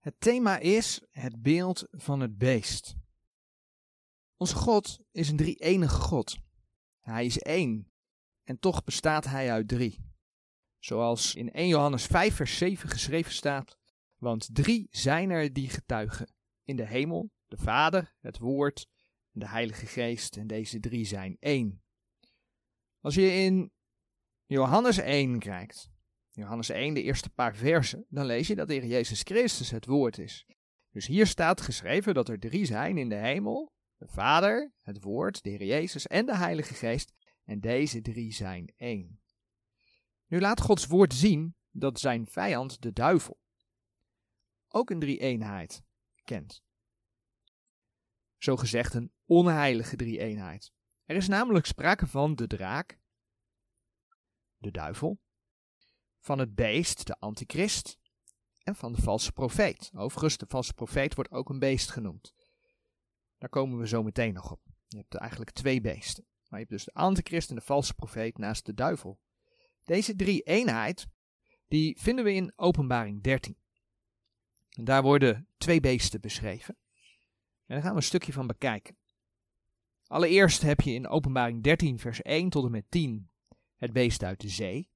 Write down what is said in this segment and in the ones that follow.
Het thema is het beeld van het beest. Onze God is een drie-enige God. Hij is één en toch bestaat hij uit drie. Zoals in 1 Johannes 5 vers 7 geschreven staat, want drie zijn er die getuigen. In de hemel, de Vader, het Woord en de Heilige Geest en deze drie zijn één. Als je in Johannes 1 kijkt, Johannes 1, de eerste paar versen, dan lees je dat de Heer Jezus Christus het woord is. Dus hier staat geschreven dat er drie zijn in de hemel: de Vader, het Woord, de Heer Jezus en de Heilige Geest. En deze drie zijn één. Nu laat Gods woord zien dat zijn vijand, de duivel, ook een drie-eenheid kent. Zo gezegd een onheilige drie-eenheid. Er is namelijk sprake van de draak, de duivel, van het beest, de antichrist, en van de valse profeet. Overigens, de valse profeet wordt ook een beest genoemd. Daar komen we zo meteen nog op. Je hebt eigenlijk twee beesten. Maar je hebt dus de antichrist en de valse profeet naast de duivel. Deze drie eenheid, die vinden we in openbaring 13. En daar worden twee beesten beschreven. En daar gaan we een stukje van bekijken. Allereerst heb je in openbaring 13 vers 1 tot en met 10 het beest uit de zee.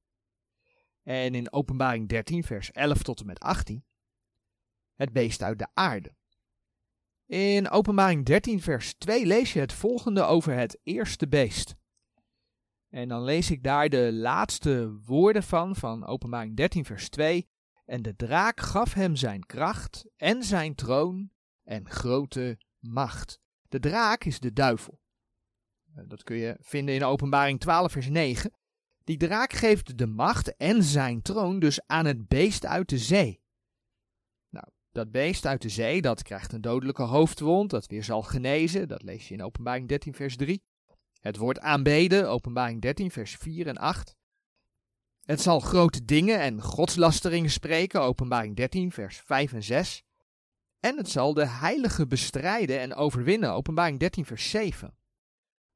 En in Openbaring 13, vers 11 tot en met 18, het beest uit de aarde. In Openbaring 13, vers 2 lees je het volgende over het eerste beest. En dan lees ik daar de laatste woorden van, van Openbaring 13, vers 2. En de draak gaf hem zijn kracht en zijn troon en grote macht. De draak is de duivel. Dat kun je vinden in Openbaring 12, vers 9. Die draak geeft de macht en zijn troon dus aan het beest uit de zee. Nou, dat beest uit de zee, dat krijgt een dodelijke hoofdwond, dat weer zal genezen, dat lees je in openbaring 13 vers 3. Het wordt aanbeden, openbaring 13 vers 4 en 8. Het zal grote dingen en godslasteringen spreken, openbaring 13 vers 5 en 6. En het zal de heilige bestrijden en overwinnen, openbaring 13 vers 7.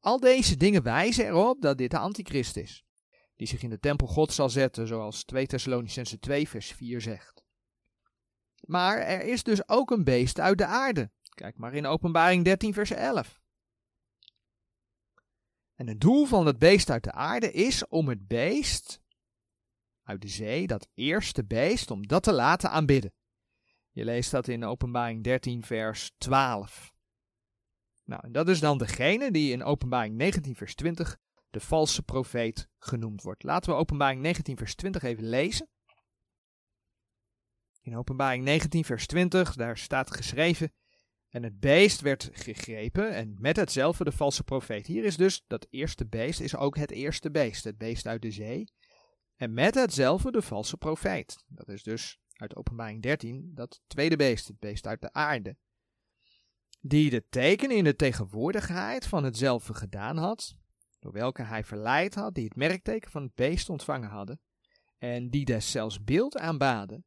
Al deze dingen wijzen erop dat dit de antichrist is die zich in de tempel God zal zetten, zoals 2 Thessalonicense 2 vers 4 zegt. Maar er is dus ook een beest uit de aarde. Kijk maar in Openbaring 13 vers 11. En het doel van het beest uit de aarde is om het beest uit de zee, dat eerste beest, om dat te laten aanbidden. Je leest dat in Openbaring 13 vers 12. Nou, en dat is dan degene die in Openbaring 19 vers 20 de valse profeet genoemd wordt. Laten we Openbaring 19, vers 20 even lezen. In Openbaring 19, vers 20, daar staat geschreven: En het beest werd gegrepen en met hetzelfde de valse profeet. Hier is dus dat eerste beest, is ook het eerste beest, het beest uit de zee. En met hetzelfde de valse profeet. Dat is dus uit Openbaring 13 dat tweede beest, het beest uit de aarde. Die de tekenen in de tegenwoordigheid van hetzelfde gedaan had, welke hij verleid had, die het merkteken van het beest ontvangen hadden, en die deszelfs beeld aanbaden.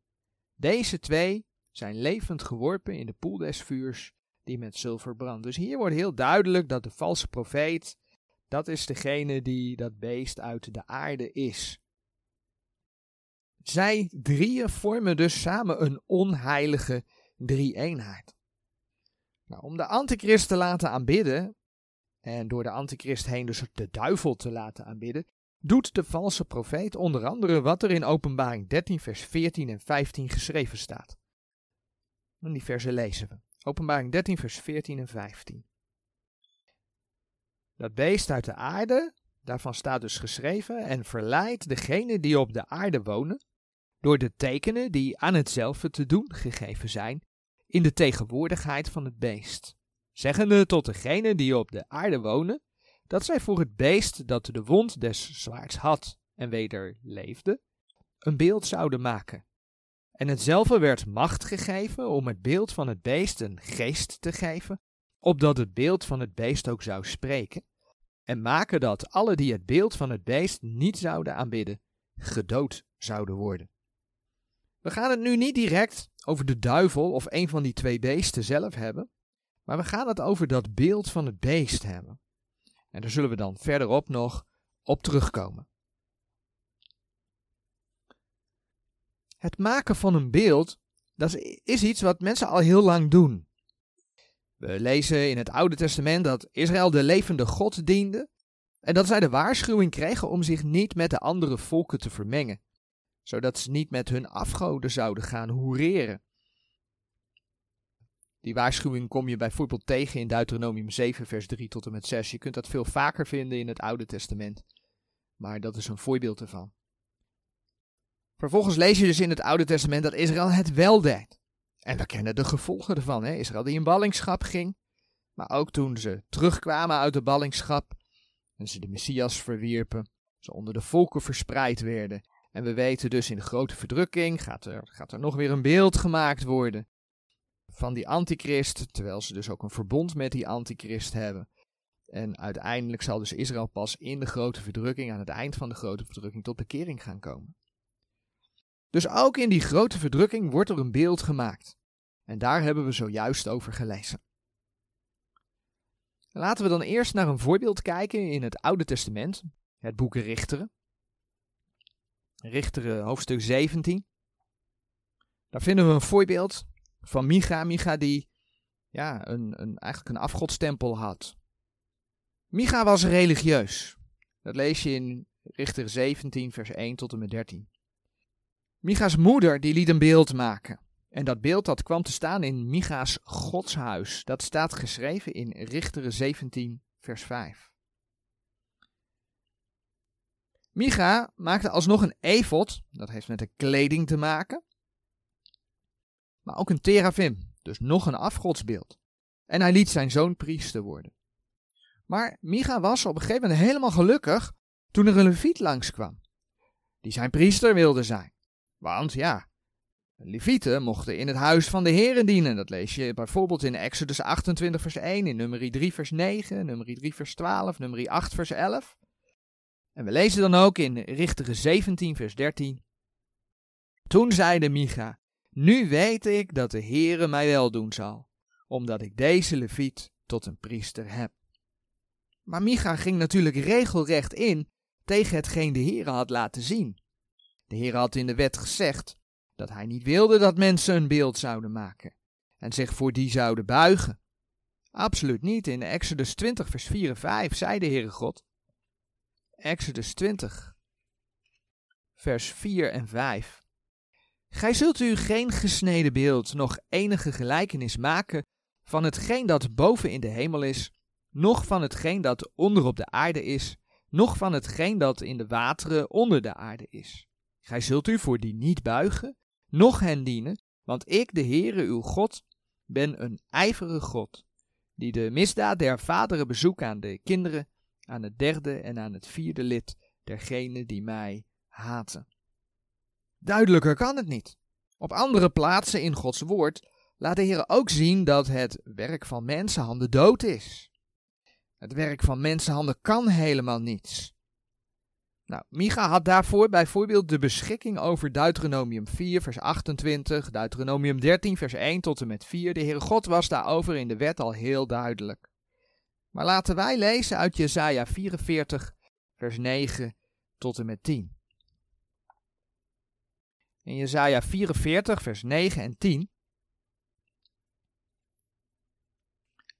Deze twee zijn levend geworpen in de poel des vuurs, die met zilver brandt. Dus hier wordt heel duidelijk dat de valse profeet, dat is degene die dat beest uit de aarde is. Zij drieën vormen dus samen een onheilige drie-eenheid. Nou, om de antichrist te laten aanbidden, en door de antichrist heen dus de duivel te laten aanbidden, doet de valse profeet onder andere wat er in Openbaring 13, vers 14 en 15 geschreven staat. En die versen lezen we. Openbaring 13, vers 14 en 15. Dat beest uit de aarde, daarvan staat dus geschreven, en verleidt degene die op de aarde wonen, door de tekenen die aan hetzelfde te doen gegeven zijn, in de tegenwoordigheid van het beest zeggende tot degenen die op de aarde wonen, dat zij voor het beest dat de wond des zwaards had en weder leefde, een beeld zouden maken. En hetzelfde werd macht gegeven om het beeld van het beest een geest te geven, opdat het beeld van het beest ook zou spreken, en maken dat alle die het beeld van het beest niet zouden aanbidden, gedood zouden worden. We gaan het nu niet direct over de duivel of een van die twee beesten zelf hebben, maar we gaan het over dat beeld van het beest hebben. En daar zullen we dan verderop nog op terugkomen. Het maken van een beeld, dat is iets wat mensen al heel lang doen. We lezen in het Oude Testament dat Israël de levende God diende en dat zij de waarschuwing kregen om zich niet met de andere volken te vermengen, zodat ze niet met hun afgoden zouden gaan hoereren. Die waarschuwing kom je bijvoorbeeld tegen in Deuteronomium 7, vers 3 tot en met 6. Je kunt dat veel vaker vinden in het Oude Testament, maar dat is een voorbeeld ervan. Vervolgens lees je dus in het Oude Testament dat Israël het wel deed. En we kennen de gevolgen ervan. Hè? Israël die in ballingschap ging, maar ook toen ze terugkwamen uit de ballingschap en ze de Messias verwierpen, ze onder de volken verspreid werden. En we weten dus in de grote verdrukking gaat er, gaat er nog weer een beeld gemaakt worden van die antichrist, terwijl ze dus ook een verbond met die antichrist hebben. En uiteindelijk zal dus Israël pas in de grote verdrukking, aan het eind van de grote verdrukking, tot bekering gaan komen. Dus ook in die grote verdrukking wordt er een beeld gemaakt. En daar hebben we zojuist over gelezen. Laten we dan eerst naar een voorbeeld kijken in het Oude Testament, het boek Richteren. Richteren hoofdstuk 17. Daar vinden we een voorbeeld van Micha. Micha die ja, een, een, eigenlijk een afgodstempel had. Micha was religieus. Dat lees je in Richter 17, vers 1 tot en met 13. Micha's moeder die liet een beeld maken. En dat beeld dat kwam te staan in Micha's godshuis. Dat staat geschreven in Richteren 17, vers 5. Micha maakte alsnog een efot, dat heeft met de kleding te maken maar ook een terafim, dus nog een afgodsbeeld. En hij liet zijn zoon priester worden. Maar Micha was op een gegeven moment helemaal gelukkig toen er een leviet langskwam, die zijn priester wilde zijn. Want ja, levieten mochten in het huis van de heren dienen. Dat lees je bijvoorbeeld in Exodus 28 vers 1, in nummer 3 vers 9, nummer 3 vers 12, nummer 8 vers 11. En we lezen dan ook in Richteren 17 vers 13. Toen zeide Micha, nu weet ik dat de Heere mij wel doen zal, omdat ik deze leviet tot een priester heb. Maar Micha ging natuurlijk regelrecht in tegen hetgeen de Heere had laten zien. De Heere had in de wet gezegd dat hij niet wilde dat mensen een beeld zouden maken en zich voor die zouden buigen. Absoluut niet. In Exodus 20, vers 4 en 5 zei de Heere God. Exodus 20, vers 4 en 5. Gij zult u geen gesneden beeld, nog enige gelijkenis maken van hetgeen dat boven in de hemel is, noch van hetgeen dat onder op de aarde is, noch van hetgeen dat in de wateren onder de aarde is. Gij zult u voor die niet buigen, noch hen dienen, want ik, de Heere uw God, ben een ijverige God, die de misdaad der vaderen bezoekt aan de kinderen, aan het derde en aan het vierde lid dergenen die mij haten. Duidelijker kan het niet. Op andere plaatsen in Gods woord laat de Heer ook zien dat het werk van mensenhanden dood is. Het werk van mensenhanden kan helemaal niets. Nou, Micha had daarvoor bijvoorbeeld de beschikking over Deuteronomium 4, vers 28, Deuteronomium 13, vers 1 tot en met 4. De Heere God was daarover in de wet al heel duidelijk. Maar laten wij lezen uit Jesaja 44, vers 9 tot en met 10. In Jesaja 44, vers 9 en 10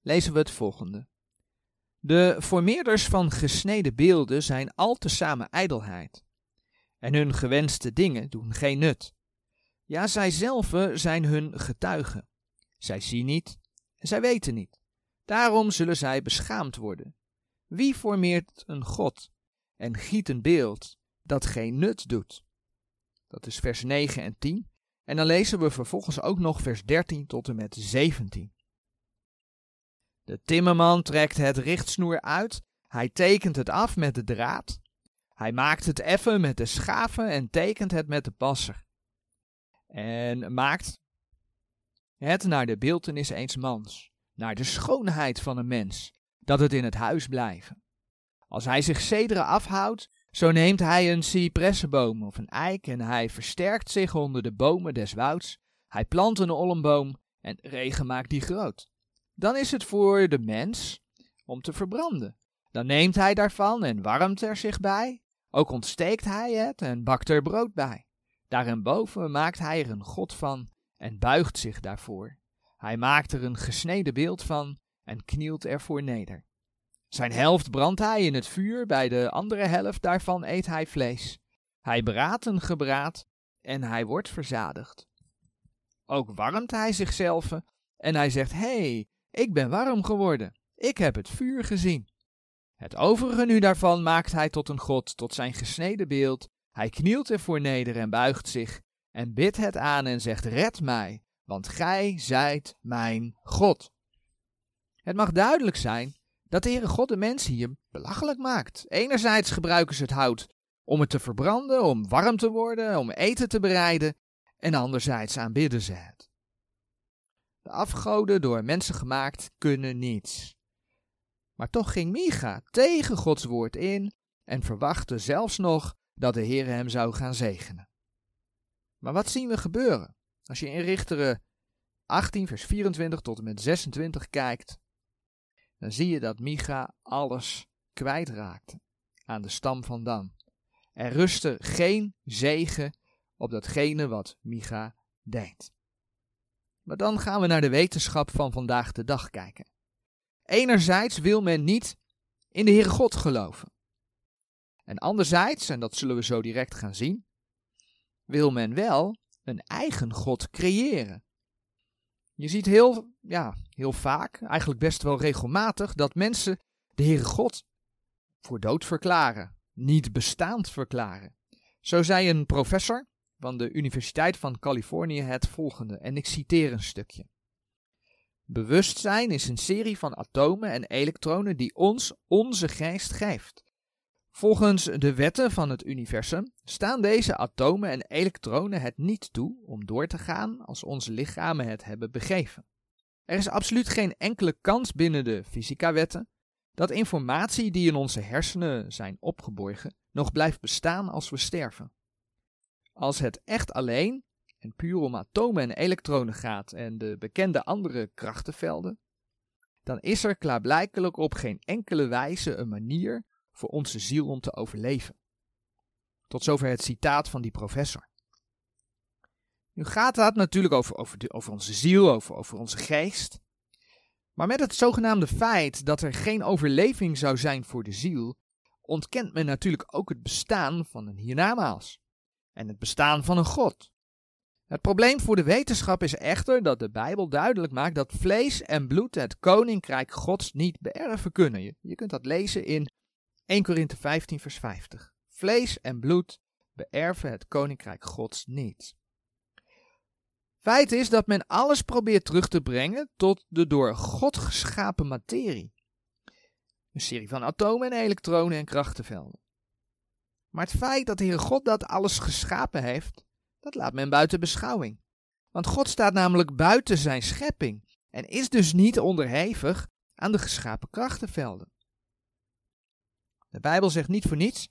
lezen we het volgende. De formeerders van gesneden beelden zijn al te samen ijdelheid. En hun gewenste dingen doen geen nut. Ja, zij zelf zijn hun getuigen. Zij zien niet en zij weten niet. Daarom zullen zij beschaamd worden. Wie formeert een god en giet een beeld dat geen nut doet? Dat is vers 9 en 10. En dan lezen we vervolgens ook nog vers 13 tot en met 17. De timmerman trekt het richtsnoer uit, hij tekent het af met de draad, hij maakt het effen met de schaven en tekent het met de passer. En maakt het naar de beeltenis eens mans, naar de schoonheid van een mens, dat het in het huis blijven. Als hij zich zederen afhoudt, zo neemt hij een cipressenboom of een eik en hij versterkt zich onder de bomen des wouds. Hij plant een olmboom en regen maakt die groot. Dan is het voor de mens om te verbranden. Dan neemt hij daarvan en warmt er zich bij. Ook ontsteekt hij het en bakt er brood bij. Daarenboven maakt hij er een god van en buigt zich daarvoor. Hij maakt er een gesneden beeld van en knielt ervoor neder. Zijn helft brandt hij in het vuur, bij de andere helft daarvan eet hij vlees. Hij braadt een gebraad en hij wordt verzadigd. Ook warmt hij zichzelf en hij zegt: Hé, hey, ik ben warm geworden. Ik heb het vuur gezien. Het overige nu daarvan maakt hij tot een god, tot zijn gesneden beeld. Hij knielt ervoor neder en buigt zich en bidt het aan en zegt: Red mij, want gij zijt mijn God. Het mag duidelijk zijn dat de Heere God de mensen hier belachelijk maakt. Enerzijds gebruiken ze het hout om het te verbranden, om warm te worden, om eten te bereiden, en anderzijds aanbidden ze het. De afgoden, door mensen gemaakt, kunnen niets. Maar toch ging Micha tegen Gods woord in en verwachtte zelfs nog dat de Heer hem zou gaan zegenen. Maar wat zien we gebeuren? Als je in Richteren 18, vers 24 tot en met 26 kijkt, dan zie je dat Micha alles kwijtraakte aan de stam van Dan. Er rustte geen zegen op datgene wat Micha deed. Maar dan gaan we naar de wetenschap van vandaag de dag kijken. Enerzijds wil men niet in de Heere God geloven. En anderzijds, en dat zullen we zo direct gaan zien, wil men wel een eigen God creëren. Je ziet heel, ja, heel vaak, eigenlijk best wel regelmatig, dat mensen de Heere God voor dood verklaren, niet bestaand verklaren. Zo zei een professor van de Universiteit van Californië het volgende, en ik citeer een stukje. Bewustzijn is een serie van atomen en elektronen die ons onze geest geeft. Volgens de wetten van het universum staan deze atomen en elektronen het niet toe om door te gaan als onze lichamen het hebben begeven. Er is absoluut geen enkele kans binnen de fysica-wetten dat informatie die in onze hersenen zijn opgeborgen nog blijft bestaan als we sterven. Als het echt alleen en puur om atomen en elektronen gaat en de bekende andere krachtenvelden, dan is er klaarblijkelijk op geen enkele wijze een manier voor onze ziel om te overleven. Tot zover het citaat van die professor. Nu gaat het natuurlijk over, over, over onze ziel, over, over onze geest. Maar met het zogenaamde feit dat er geen overleving zou zijn voor de ziel, ontkent men natuurlijk ook het bestaan van een hiernamaals en het bestaan van een God. Het probleem voor de wetenschap is echter dat de Bijbel duidelijk maakt dat vlees en bloed het koninkrijk Gods niet beërven kunnen. Je kunt dat lezen in 1 Korinthe 15, vers 50. Vlees en bloed beërven het koninkrijk Gods niet. Feit is dat men alles probeert terug te brengen tot de door God geschapen materie. Een serie van atomen en elektronen en krachtenvelden. Maar het feit dat de Heer God dat alles geschapen heeft, dat laat men buiten beschouwing. Want God staat namelijk buiten zijn schepping en is dus niet onderhevig aan de geschapen krachtenvelden. De Bijbel zegt niet voor niets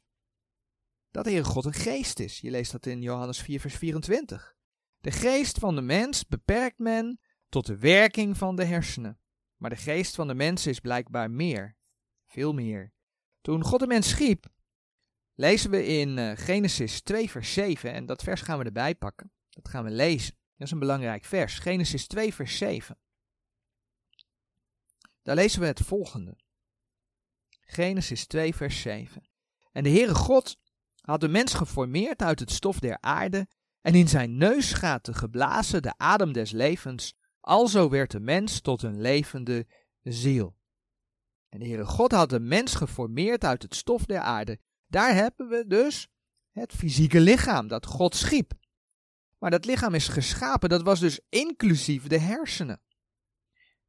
dat de Heer God een geest is. Je leest dat in Johannes 4, vers 24. De geest van de mens beperkt men tot de werking van de hersenen. Maar de geest van de mens is blijkbaar meer, veel meer. Toen God de mens schiep, lezen we in uh, Genesis 2, vers 7. En dat vers gaan we erbij pakken. Dat gaan we lezen. Dat is een belangrijk vers. Genesis 2, vers 7. Daar lezen we het volgende. Genesis 2, vers 7. En de Heere God had de mens geformeerd uit het stof der aarde en in zijn neusgaten geblazen de adem des levens. Alzo werd de mens tot een levende ziel. En de Heere God had de mens geformeerd uit het stof der aarde daar hebben we dus het fysieke lichaam dat God schiep. Maar dat lichaam is geschapen, dat was dus inclusief de hersenen.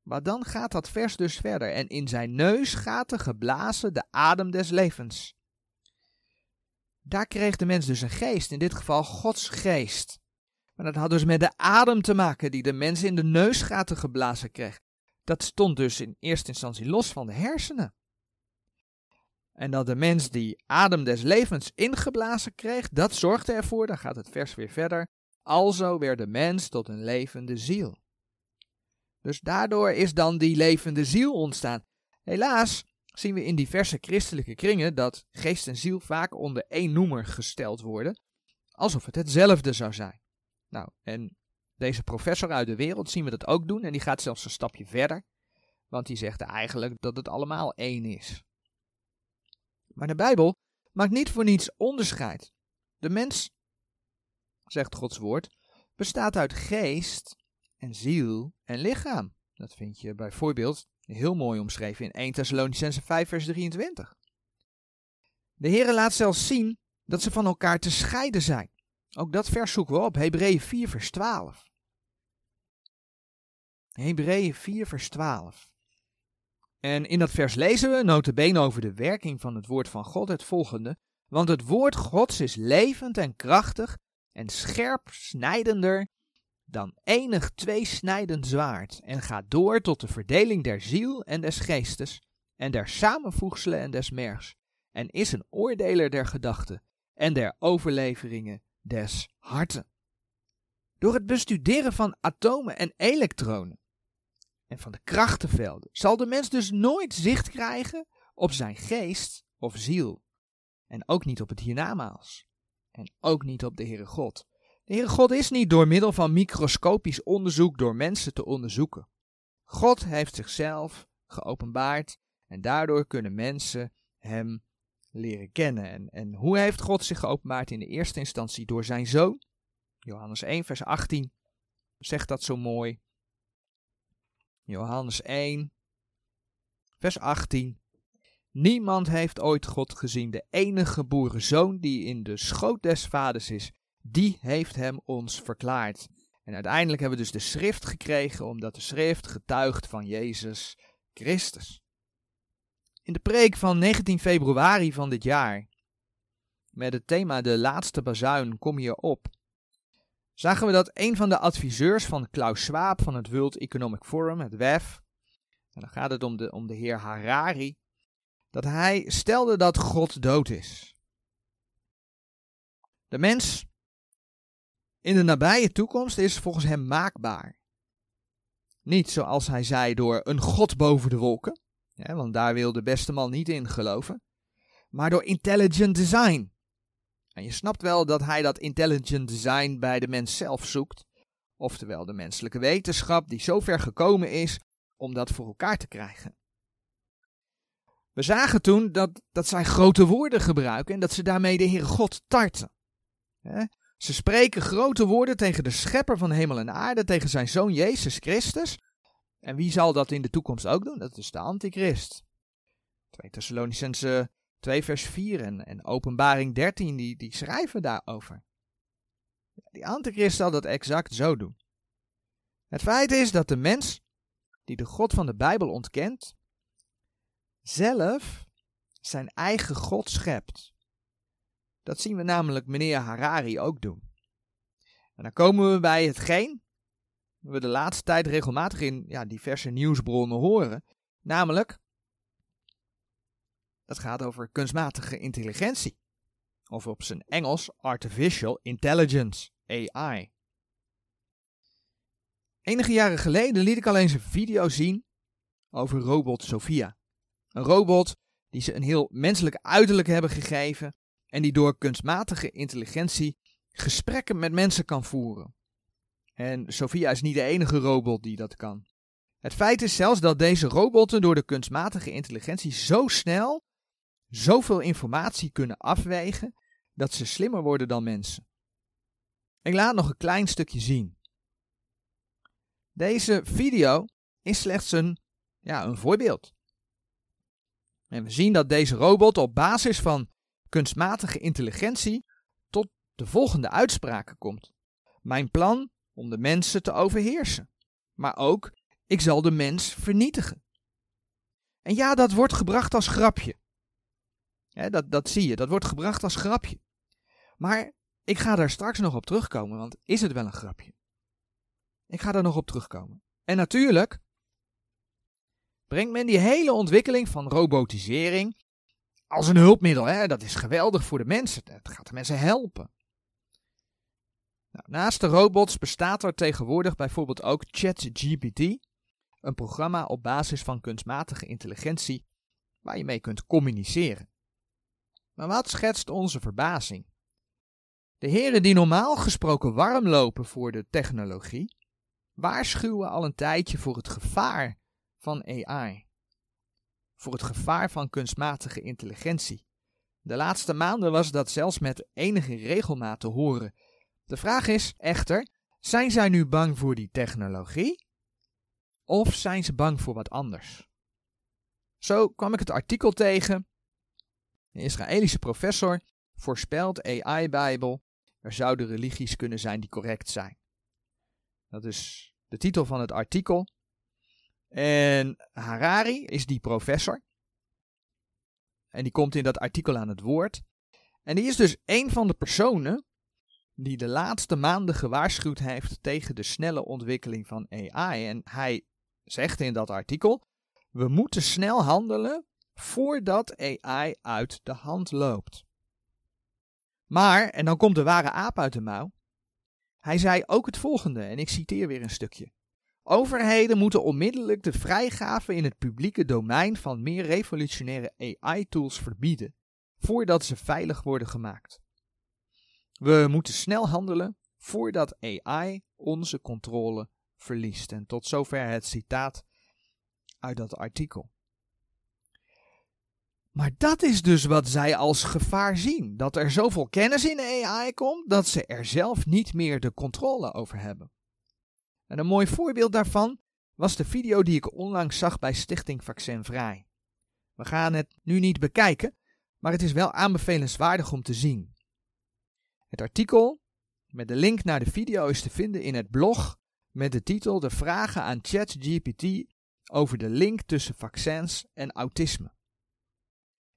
Maar dan gaat dat vers dus verder. En in zijn neus gaat er geblazen de adem des levens. Daar kreeg de mens dus een geest, in dit geval Gods geest. Maar dat had dus met de adem te maken die de mens in de neusgaten geblazen kreeg. Dat stond dus in eerste instantie los van de hersenen. En dat de mens die adem des levens ingeblazen kreeg, dat zorgde ervoor, dan gaat het vers weer verder, alzo werd de mens tot een levende ziel. Dus daardoor is dan die levende ziel ontstaan. Helaas zien we in diverse christelijke kringen dat geest en ziel vaak onder één noemer gesteld worden, alsof het hetzelfde zou zijn. Nou, en deze professor uit de wereld zien we dat ook doen en die gaat zelfs een stapje verder, want die zegt eigenlijk dat het allemaal één is. Maar de Bijbel maakt niet voor niets onderscheid. De mens, zegt Gods woord, bestaat uit geest en ziel en lichaam. Dat vind je bijvoorbeeld heel mooi omschreven in 1 Thessalonicense 5 vers 23. De Heere laat zelfs zien dat ze van elkaar te scheiden zijn. Ook dat vers zoeken we op, Hebreeën 4 vers 12. Hebreeën 4 vers 12. En in dat vers lezen we, notabene over de werking van het woord van God, het volgende. Want het woord Gods is levend en krachtig en scherp snijdender dan enig tweesnijdend zwaard en gaat door tot de verdeling der ziel en des geestes en der samenvoegselen en des mergs en is een oordeler der gedachten en der overleveringen des harten. Door het bestuderen van atomen en elektronen en van de krachtenvelden zal de mens dus nooit zicht krijgen op zijn geest of ziel. En ook niet op het hiernamaals. En ook niet op de Heere God. Heere God is niet door middel van microscopisch onderzoek door mensen te onderzoeken. God heeft zichzelf geopenbaard en daardoor kunnen mensen hem leren kennen. En, hoe heeft God zich geopenbaard in de eerste instantie? Door zijn zoon. Johannes 1, vers 18 zegt dat zo mooi. Johannes 1, vers 18. Niemand heeft ooit God gezien, de enige geboren zoon die in de schoot des vaders is, die heeft hem ons verklaard. En uiteindelijk hebben we dus de schrift gekregen, omdat de schrift getuigt van Jezus Christus. In de preek van 19 februari van dit jaar, met het thema De laatste bazuin kom hier op, zagen we dat een van de adviseurs van Klaus Schwab van het World Economic Forum, het WEF, en dan gaat het om de, om de heer Harari, dat hij stelde dat God dood is. De mens in de nabije toekomst is volgens hem maakbaar. Niet zoals hij zei door een God boven de wolken, want daar wil de beste man niet in geloven, maar door intelligent design. En je snapt wel dat hij dat intelligent design bij de mens zelf zoekt, oftewel de menselijke wetenschap die zo ver gekomen is om dat voor elkaar te krijgen. We zagen toen dat, dat zij grote woorden gebruiken en dat ze daarmee de Heere God tarten. Ze spreken grote woorden tegen de schepper van hemel en aarde, tegen zijn zoon Jezus Christus. En wie zal dat in de toekomst ook doen? Dat is de antichrist. 2 Thessalonicense 2 vers 4 en, en openbaring 13, die, die schrijven daarover. Die antichrist zal dat exact zo doen. Het feit is dat de mens, die de God van de Bijbel ontkent, zelf zijn eigen God schept. Dat zien we namelijk meneer Harari ook doen. En dan komen we bij hetgeen we de laatste tijd regelmatig in ja, diverse nieuwsbronnen horen. Namelijk, dat gaat over kunstmatige intelligentie. Of op zijn Engels Artificial Intelligence, AI. Enige jaren geleden liet ik al eens een video zien over robot Sophia. Een robot die ze een heel menselijk uiterlijk hebben gegeven en die door kunstmatige intelligentie gesprekken met mensen kan voeren. En Sophia is niet de enige robot die dat kan. Het feit is zelfs dat deze robotten door de kunstmatige intelligentie zo snel zoveel informatie kunnen afwegen dat ze slimmer worden dan mensen. Ik laat nog een klein stukje zien. Deze video is slechts een, ja, een voorbeeld. En we zien dat deze robot op basis van kunstmatige intelligentie tot de volgende uitspraken komt. Mijn plan om de mensen te overheersen. Maar ook, ik zal de mens vernietigen. En ja, dat wordt gebracht als grapje. dat, dat zie je, dat wordt gebracht als grapje. Maar ik ga daar straks nog op terugkomen, want is het wel een grapje? Ik ga daar nog op terugkomen. En natuurlijk brengt men die hele ontwikkeling van robotisering als een hulpmiddel. Hè? Dat is geweldig voor de mensen. Het gaat de mensen helpen. Nou, naast de robots bestaat er tegenwoordig bijvoorbeeld ook ChatGPT, een programma op basis van kunstmatige intelligentie waar je mee kunt communiceren. Maar wat schetst onze verbazing? De heren die normaal gesproken warm lopen voor de technologie, waarschuwen al een tijdje voor het gevaar van AI. Voor het gevaar van kunstmatige intelligentie. De laatste maanden was dat zelfs met enige regelmaat te horen. De vraag is echter: zijn zij nu bang voor die technologie? Of zijn ze bang voor wat anders? Zo kwam ik het artikel tegen. Een Israëlische professor voorspelt AI-bijbel. Er zouden religies kunnen zijn die correct zijn. Dat is de titel van het artikel. En Harari is die professor. En die komt in dat artikel aan het woord. En die is dus een van de personen die de laatste maanden gewaarschuwd heeft tegen de snelle ontwikkeling van AI. En hij zegt in dat artikel: we moeten snel handelen voordat AI uit de hand loopt. Maar, en dan komt de ware aap uit de mouw. Hij zei ook het volgende, en ik citeer weer een stukje. Overheden moeten onmiddellijk de vrijgave in het publieke domein van meer revolutionaire AI-tools verbieden, voordat ze veilig worden gemaakt. We moeten snel handelen voordat AI onze controle verliest. En tot zover het citaat uit dat artikel. Maar dat is dus wat zij als gevaar zien: dat er zoveel kennis in AI komt dat ze er zelf niet meer de controle over hebben. En een mooi voorbeeld daarvan was de video die ik onlangs zag bij Stichting Vaccin Vrij. We gaan het nu niet bekijken, maar het is wel aanbevelenswaardig om te zien. Het artikel met de link naar de video is te vinden in het blog met de titel De vragen aan ChatGPT over de link tussen vaccins en autisme.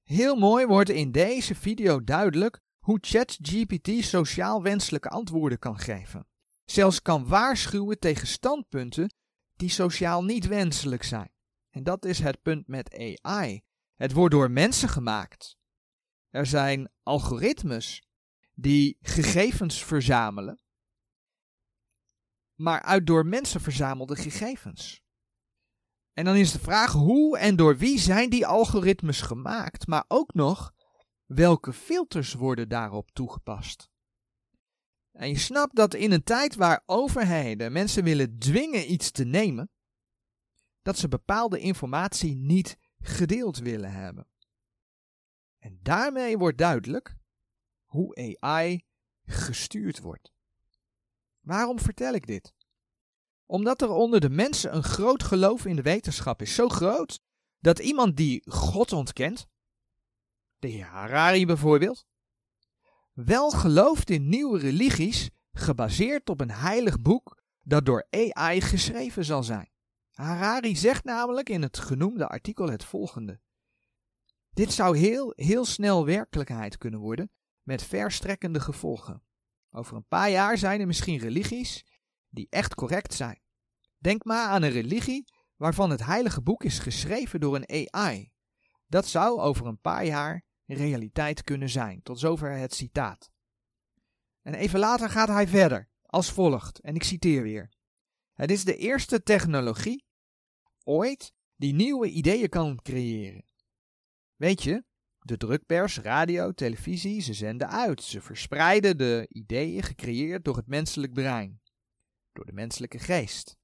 Heel mooi wordt in deze video duidelijk hoe ChatGPT sociaal wenselijke antwoorden kan geven. Zelfs kan waarschuwen tegen standpunten die sociaal niet wenselijk zijn. En dat is het punt met AI. Het wordt door mensen gemaakt. Er zijn algoritmes die gegevens verzamelen, maar uit door mensen verzamelde gegevens. En dan is de vraag hoe en door wie zijn die algoritmes gemaakt, maar ook nog welke filters worden daarop toegepast. En je snapt dat in een tijd waar overheden mensen willen dwingen iets te nemen, dat ze bepaalde informatie niet gedeeld willen hebben. En daarmee wordt duidelijk hoe AI gestuurd wordt. Waarom vertel ik dit? Omdat er onder de mensen een groot geloof in de wetenschap is. Zo groot dat iemand die God ontkent, de heer Harari bijvoorbeeld, wel gelooft in nieuwe religies gebaseerd op een heilig boek dat door AI geschreven zal zijn. Harari zegt namelijk in het genoemde artikel het volgende. Dit zou heel, heel snel werkelijkheid kunnen worden met verstrekkende gevolgen. Over een paar jaar zijn er misschien religies die echt correct zijn. Denk maar aan een religie waarvan het heilige boek is geschreven door een AI. Dat zou over een paar jaar realiteit kunnen zijn. Tot zover het citaat. En even later gaat hij verder, als volgt, en ik citeer weer. Het is de eerste technologie ooit die nieuwe ideeën kan creëren. Weet je, de drukpers, radio, televisie, ze zenden uit. Ze verspreiden de ideeën gecreëerd door het menselijk brein, door de menselijke geest.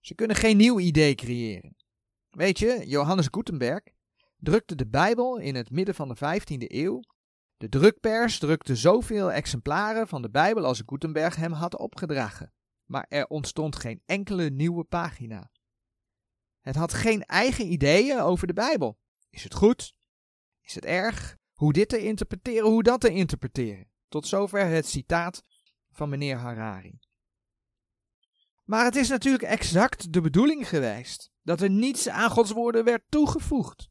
Ze kunnen geen nieuw idee creëren. Weet je, Johannes Gutenberg drukte de Bijbel in het midden van de 15e eeuw. De drukpers drukte zoveel exemplaren van de Bijbel als Gutenberg hem had opgedragen. Maar er ontstond geen enkele nieuwe pagina. Het had geen eigen ideeën over de Bijbel. Is het goed? Is het erg? Hoe dit te interpreteren, hoe dat te interpreteren? Tot zover het citaat van meneer Harari. Maar het is natuurlijk exact de bedoeling geweest dat er niets aan Gods woorden werd toegevoegd.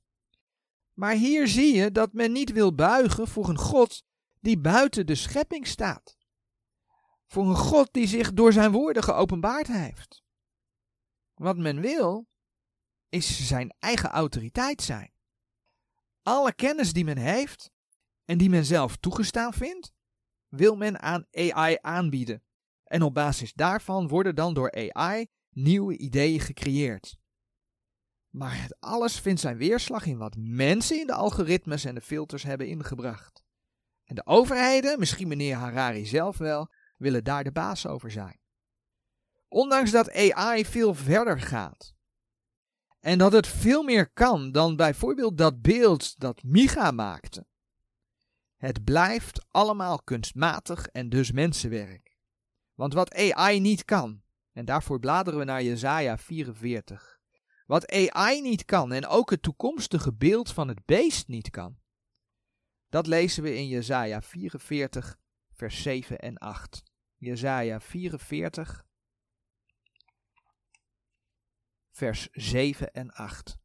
Maar hier zie je dat men niet wil buigen voor een God die buiten de schepping staat. Voor een God die zich door zijn woorden geopenbaard heeft. Wat men wil, is zijn eigen autoriteit zijn. Alle kennis die men heeft en die men zelf toegestaan vindt, wil men aan AI aanbieden. En op basis daarvan worden dan door AI nieuwe ideeën gecreëerd. Maar het alles vindt zijn weerslag in wat mensen in de algoritmes en de filters hebben ingebracht. En de overheden, misschien meneer Harari zelf wel, willen daar de baas over zijn. Ondanks dat AI veel verder gaat. En dat het veel meer kan dan bijvoorbeeld dat beeld dat Micha maakte. Het blijft allemaal kunstmatig en dus mensenwerk. Want wat AI niet kan, en daarvoor bladeren we naar Jesaja 44. Wat AI niet kan en ook het toekomstige beeld van het beest niet kan. Dat lezen we in Jesaja 44 vers 7 en 8. Jesaja 44 vers 7 en 8.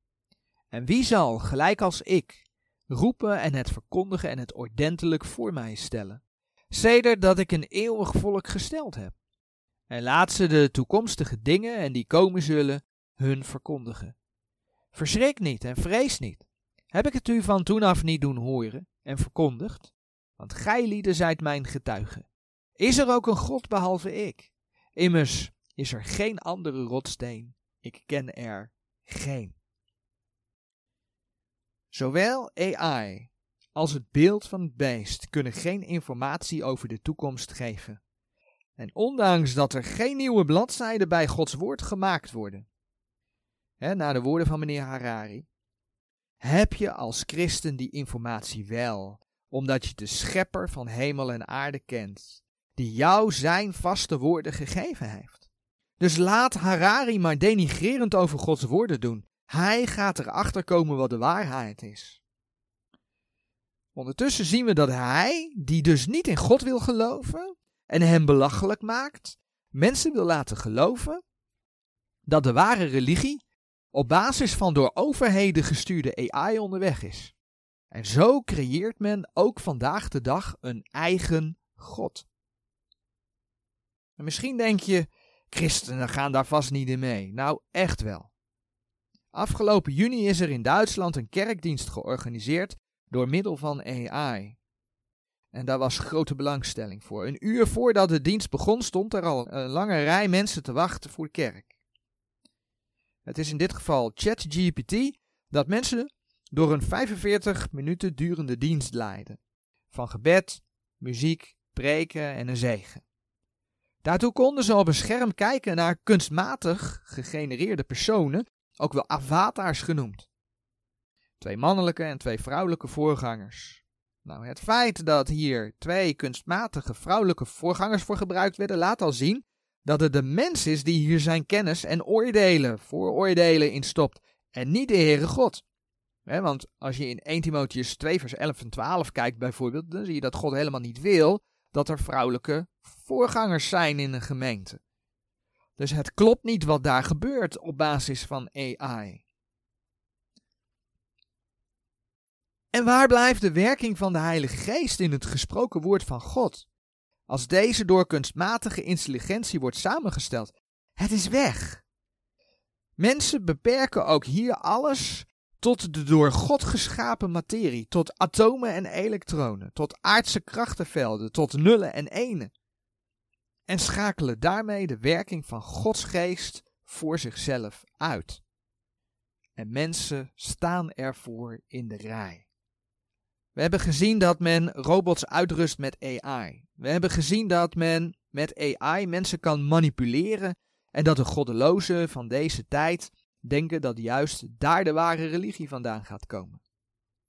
En wie zal, gelijk als ik, roepen en het verkondigen en het ordentelijk voor mij stellen, sedert dat ik een eeuwig volk gesteld heb? En laat ze de toekomstige dingen en die komen zullen hun verkondigen. Verschrik niet en vrees niet. Heb ik het u van toen af niet doen horen en verkondigd? Want gij lieden zijt mijn getuigen. Is er ook een God behalve ik? Immers is er geen andere rotsteen. Ik ken er geen. Zowel AI als het beeld van het beest kunnen geen informatie over de toekomst geven. En ondanks dat er geen nieuwe bladzijden bij Gods woord gemaakt worden, hè, naar de woorden van meneer Harari, heb je als christen die informatie wel, omdat je de schepper van hemel en aarde kent, die jou zijn vaste woorden gegeven heeft. Dus laat Harari maar denigrerend over Gods woorden doen. Hij gaat erachter komen wat de waarheid is. Ondertussen zien we dat hij, die dus niet in God wil geloven, en hem belachelijk maakt, mensen wil laten geloven dat de ware religie op basis van door overheden gestuurde AI onderweg is. En zo creëert men ook vandaag de dag een eigen God. En misschien denk je, christenen gaan daar vast niet in mee. Nou, echt wel. Afgelopen juni is er in Duitsland een kerkdienst georganiseerd door middel van AI. En daar was grote belangstelling voor. Een uur voordat de dienst begon, stond er al een lange rij mensen te wachten voor de kerk. Het is in dit geval ChatGPT dat mensen door een 45 minuten durende dienst leiden. Van gebed, muziek, preken en een zegen. Daartoe konden ze op een scherm kijken naar kunstmatig gegenereerde personen, ook wel avatars genoemd. Twee mannelijke en twee vrouwelijke voorgangers. Nou, het feit dat hier twee kunstmatige vrouwelijke voorgangers voor gebruikt werden, laat al zien dat het de mens is die hier zijn kennis en oordelen, vooroordelen in stopt, en niet de Heere God. want als je in 1 Timotheus 2 vers 11 en 12 kijkt bijvoorbeeld, dan zie je dat God helemaal niet wil dat er vrouwelijke voorgangers zijn in een gemeente. Dus het klopt niet wat daar gebeurt op basis van AI. En waar blijft de werking van de Heilige Geest in het gesproken woord van God? Als deze door kunstmatige intelligentie wordt samengesteld, het is weg. Mensen beperken ook hier alles tot de door God geschapen materie, tot atomen en elektronen, tot aardse krachtenvelden, tot nullen en enen. En schakelen daarmee de werking van Gods geest voor zichzelf uit. En mensen staan ervoor in de rij. We hebben gezien dat men robots uitrust met AI. We hebben gezien dat men met AI mensen kan manipuleren en dat de goddelozen van deze tijd denken dat juist daar de ware religie vandaan gaat komen.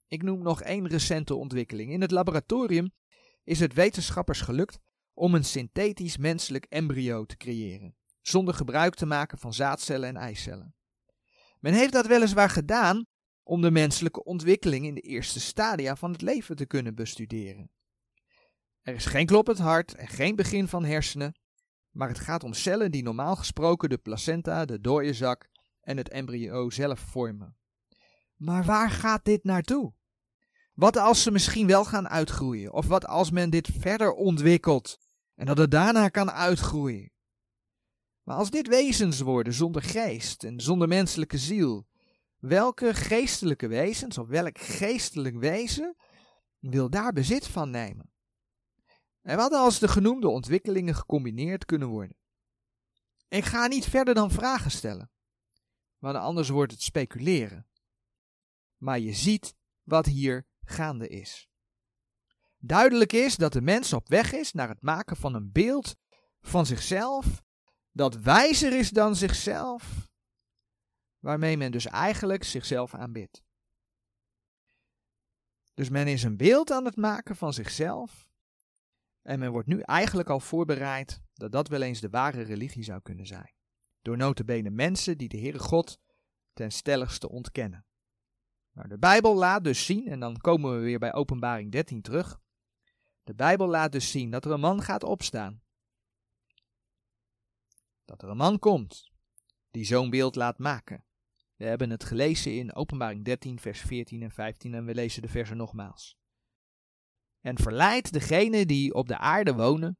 Ik noem nog één recente ontwikkeling. In het laboratorium is het wetenschappers gelukt om een synthetisch menselijk embryo te creëren, zonder gebruik te maken van zaadcellen en eicellen. Men heeft dat weliswaar gedaan om de menselijke ontwikkeling in de eerste stadia van het leven te kunnen bestuderen. Er is geen kloppend hart en geen begin van hersenen, maar het gaat om cellen die normaal gesproken de placenta, de dooiezak en het embryo zelf vormen. Maar waar gaat dit naartoe? Wat als ze misschien wel gaan uitgroeien? Of wat als men dit verder ontwikkelt en dat het daarna kan uitgroeien? Maar als dit wezens worden zonder geest en zonder menselijke ziel, welke geestelijke wezens of welk geestelijk wezen wil daar bezit van nemen? En wat als de genoemde ontwikkelingen gecombineerd kunnen worden? Ik ga niet verder dan vragen stellen, want anders wordt het speculeren. Maar je ziet wat hier gaande is. duidelijk is dat de mens op weg is naar het maken van een beeld van zichzelf dat wijzer is dan zichzelf, waarmee men dus eigenlijk zichzelf aanbidt. Dus men is een beeld aan het maken van zichzelf en men wordt nu eigenlijk al voorbereid dat dat wel eens de ware religie zou kunnen zijn. Door notabene mensen die de Heere God ten stelligste ontkennen. Nou, de Bijbel laat dus zien, en dan komen we weer bij Openbaring 13 terug. De Bijbel laat dus zien dat er een man gaat opstaan. Dat er een man komt die zo'n beeld laat maken. We hebben het gelezen in Openbaring 13, vers 14 en 15 en we lezen de versen nogmaals. En verleidt degene die op de aarde wonen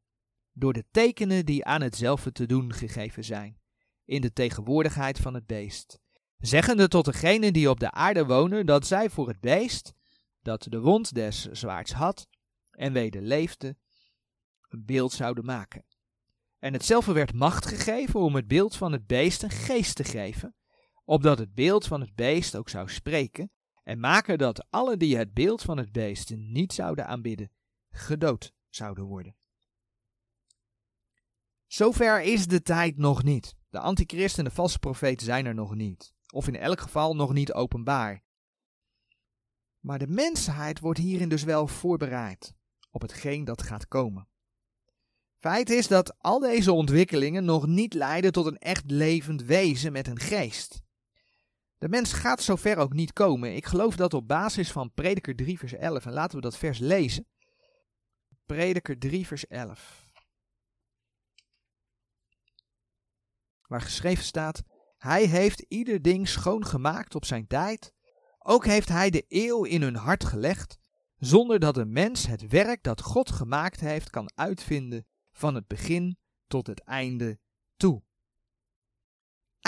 door de tekenen die aan hetzelfde te doen gegeven zijn, in de tegenwoordigheid van het beest zeggende tot degenen die op de aarde wonen dat zij voor het beest, dat de wond des zwaards had en weder leefde, een beeld zouden maken. En hetzelfde werd macht gegeven om het beeld van het beest een geest te geven, opdat het beeld van het beest ook zou spreken en maken dat alle die het beeld van het beest niet zouden aanbidden, gedood zouden worden. Zover is de tijd nog niet. De antichrist en de valse profeet zijn er nog niet of in elk geval nog niet openbaar. Maar de mensheid wordt hierin dus wel voorbereid op hetgeen dat gaat komen. Feit is dat al deze ontwikkelingen nog niet leiden tot een echt levend wezen met een geest. De mens gaat zover ook niet komen. Ik geloof dat op basis van Prediker 3 vers 11, en laten we dat vers lezen. Prediker 3 vers 11. Waar geschreven staat, hij heeft ieder ding schoongemaakt op zijn tijd. Ook heeft hij de eeuw in hun hart gelegd, zonder dat een mens het werk dat God gemaakt heeft kan uitvinden van het begin tot het einde toe.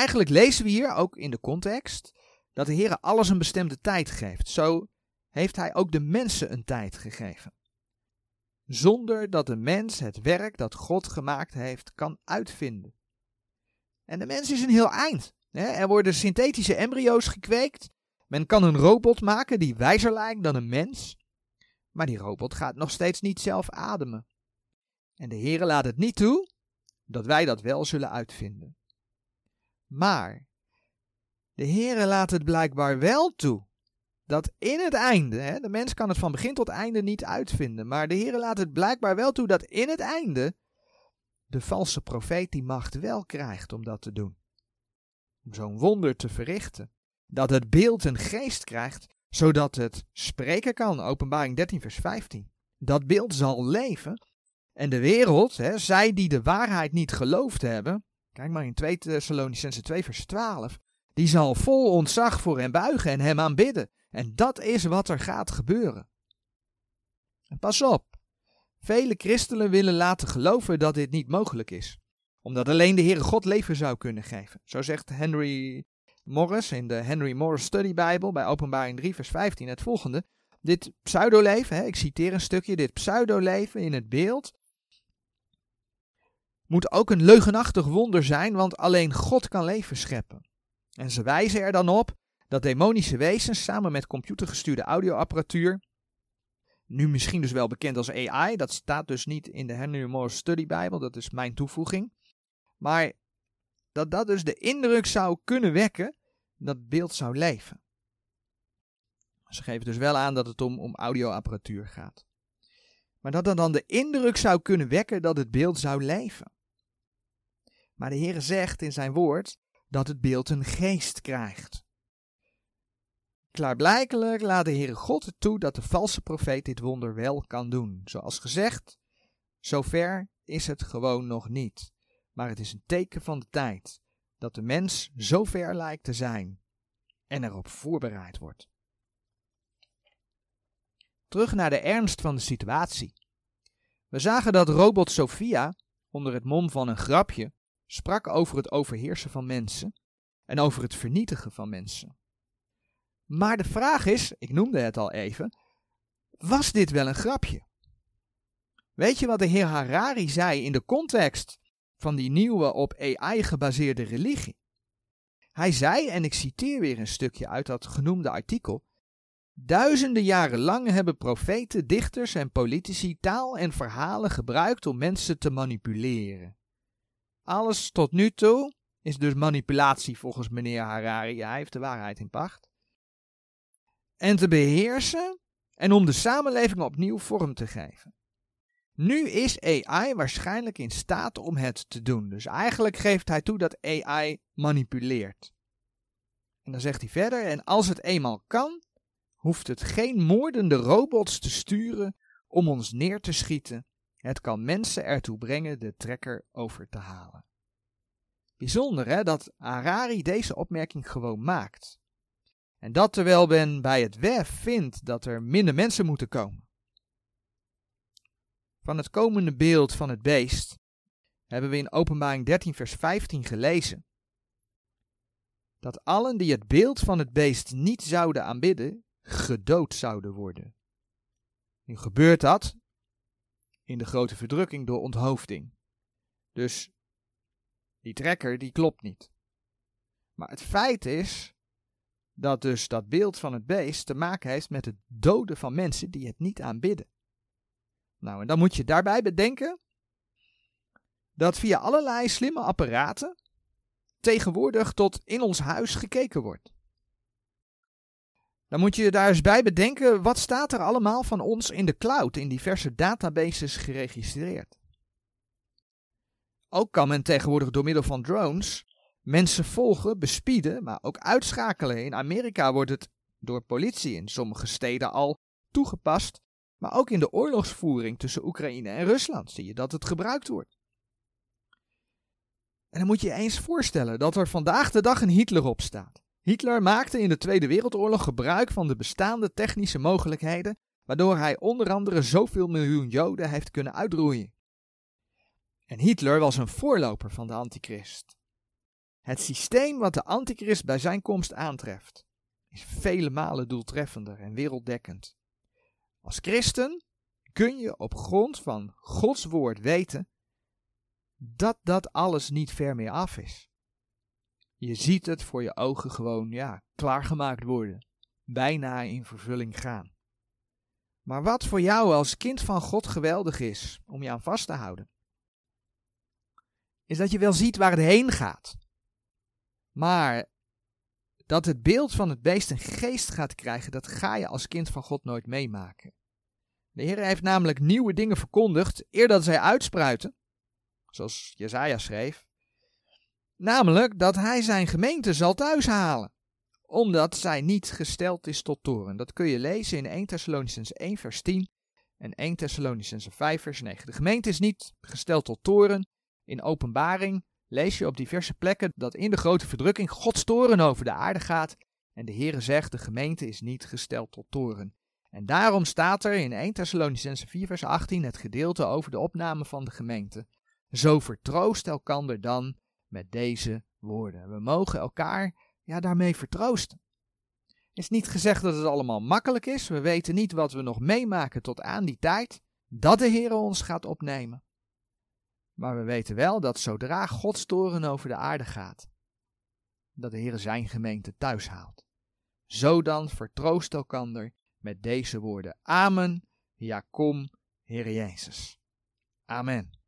Eigenlijk lezen we hier ook in de context dat de Heer alles een bestemde tijd geeft. Zo heeft hij ook de mensen een tijd gegeven. Zonder dat de mens het werk dat God gemaakt heeft kan uitvinden. En de mens is een heel eind. Er worden synthetische embryo's gekweekt. Men kan een robot maken die wijzer lijkt dan een mens. Maar die robot gaat nog steeds niet zelf ademen. En de Heere laat het niet toe dat wij dat wel zullen uitvinden. Maar de Heere laat het blijkbaar wel toe dat in het einde, hè, de mens kan het van begin tot einde niet uitvinden, maar de Heere laat het blijkbaar wel toe dat in het einde de valse profeet die macht wel krijgt om dat te doen. Om zo'n wonder te verrichten. Dat het beeld een geest krijgt, zodat het spreken kan. Openbaring 13, vers 15. Dat beeld zal leven. En de wereld, hè, zij die de waarheid niet geloofd hebben, kijk maar in 2 Thessalonicense 2, vers 12, die zal vol ontzag voor hem buigen en hem aanbidden. En dat is wat er gaat gebeuren. En pas op, Vele christenen willen laten geloven dat dit niet mogelijk is, omdat alleen de Heere God leven zou kunnen geven. Zo zegt Henry Morris in de Henry Morris Study Bible bij Openbaring 3 vers 15 het volgende. Dit pseudoleven, hè, ik citeer een stukje, dit pseudoleven in het beeld moet ook een leugenachtig wonder zijn, want alleen God kan leven scheppen. En ze wijzen er dan op dat demonische wezens samen met computergestuurde audioapparatuur nu misschien dus wel bekend als AI. Dat staat dus niet in de Henry Morris Study Bible. Dat is mijn toevoeging. Maar dat dat dus de indruk zou kunnen wekken dat beeld zou leven. Ze geven dus wel aan dat het om, om audioapparatuur gaat. Maar dat dat dan de indruk zou kunnen wekken dat het beeld zou leven. Maar de Heer zegt in zijn woord dat het beeld een geest krijgt. Klaarblijkelijk laat de Heere God het toe dat de valse profeet dit wonder wel kan doen. Zoals gezegd, zover is het gewoon nog niet. Maar het is een teken van de tijd dat de mens zover lijkt te zijn en erop voorbereid wordt. Terug naar de ernst van de situatie. We zagen dat robot Sophia, onder het mom van een grapje, sprak over het overheersen van mensen en over het vernietigen van mensen. Maar de vraag is, ik noemde het al even, was dit wel een grapje? Weet je wat de heer Harari zei in de context van die nieuwe op AI gebaseerde religie? Hij zei, en ik citeer weer een stukje uit dat genoemde artikel, Duizenden jaren lang hebben profeten, dichters en politici taal en verhalen gebruikt om mensen te manipuleren. Alles tot nu toe is dus manipulatie volgens meneer Harari. hij heeft de waarheid in pacht. En te beheersen en om de samenleving opnieuw vorm te geven. Nu is AI waarschijnlijk in staat om het te doen. Dus eigenlijk geeft hij toe dat AI manipuleert. En dan zegt hij verder: En als het eenmaal kan, hoeft het geen moordende robots te sturen om ons neer te schieten. Het kan mensen ertoe brengen de trekker over te halen. Bijzonder hè, dat Harari deze opmerking gewoon maakt. En dat terwijl men bij het WEF vindt dat er minder mensen moeten komen. Van het komende beeld van het beest hebben we in Openbaring 13 vers 15 gelezen. Dat allen die het beeld van het beest niet zouden aanbidden, gedood zouden worden. Nu gebeurt dat in de grote verdrukking door onthoofding. Dus die trekker die klopt niet. Maar het feit is dat dus dat beeld van het beest te maken heeft met het doden van mensen die het niet aanbidden. Nou, en dan moet je daarbij bedenken dat via allerlei slimme apparaten tegenwoordig tot in ons huis gekeken wordt. Dan moet je daar eens bij bedenken, wat staat er allemaal van ons in de cloud, in diverse databases geregistreerd. Ook kan men tegenwoordig door middel van drones mensen volgen, bespieden, maar ook uitschakelen. In Amerika wordt het door politie in sommige steden al toegepast, maar ook in de oorlogsvoering tussen Oekraïne en Rusland zie je dat het gebruikt wordt. En dan moet je je eens voorstellen dat er vandaag de dag een Hitler op staat. Hitler maakte in de Tweede Wereldoorlog gebruik van de bestaande technische mogelijkheden, waardoor hij onder andere zoveel miljoen Joden heeft kunnen uitroeien. En Hitler was een voorloper van de antichrist. Het systeem wat de antichrist bij zijn komst aantreft, is vele malen doeltreffender en werelddekkend. Als christen kun je op grond van Gods woord weten dat dat alles niet ver meer af is. Je ziet het voor je ogen gewoon, ja, klaargemaakt worden, bijna in vervulling gaan. Maar wat voor jou als kind van God geweldig is om je aan vast te houden, is dat je wel ziet waar het heen gaat. Maar dat het beeld van het beest een geest gaat krijgen, dat ga je als kind van God nooit meemaken. De Heer heeft namelijk nieuwe dingen verkondigd, eer dat zij uitspruiten, zoals Jezaja schreef. Namelijk dat hij zijn gemeente zal thuishalen, omdat zij niet gesteld is tot toren. Dat kun je lezen in 1 Thessalonians 1 vers 10 en 1 Thessalonians 5 vers 9. De gemeente is niet gesteld tot toren. In openbaring lees je op diverse plekken dat in de grote verdrukking Gods toren over de aarde gaat. En de Heere zegt, de gemeente is niet gesteld tot toren. En daarom staat er in 1 Thessalonicense 4 vers 18 het gedeelte over de opname van de gemeente. Zo vertroost elkander dan met deze woorden. We mogen elkaar ja, daarmee vertroosten. Het is niet gezegd dat het allemaal makkelijk is. We weten niet wat we nog meemaken tot aan die tijd dat de Heer ons gaat opnemen. Maar we weten wel dat zodra Gods toren over de aarde gaat, dat de Heer zijn gemeente thuis haalt. Zo dan vertroost elkander met deze woorden. Amen, ja kom, Heer Jezus. Amen.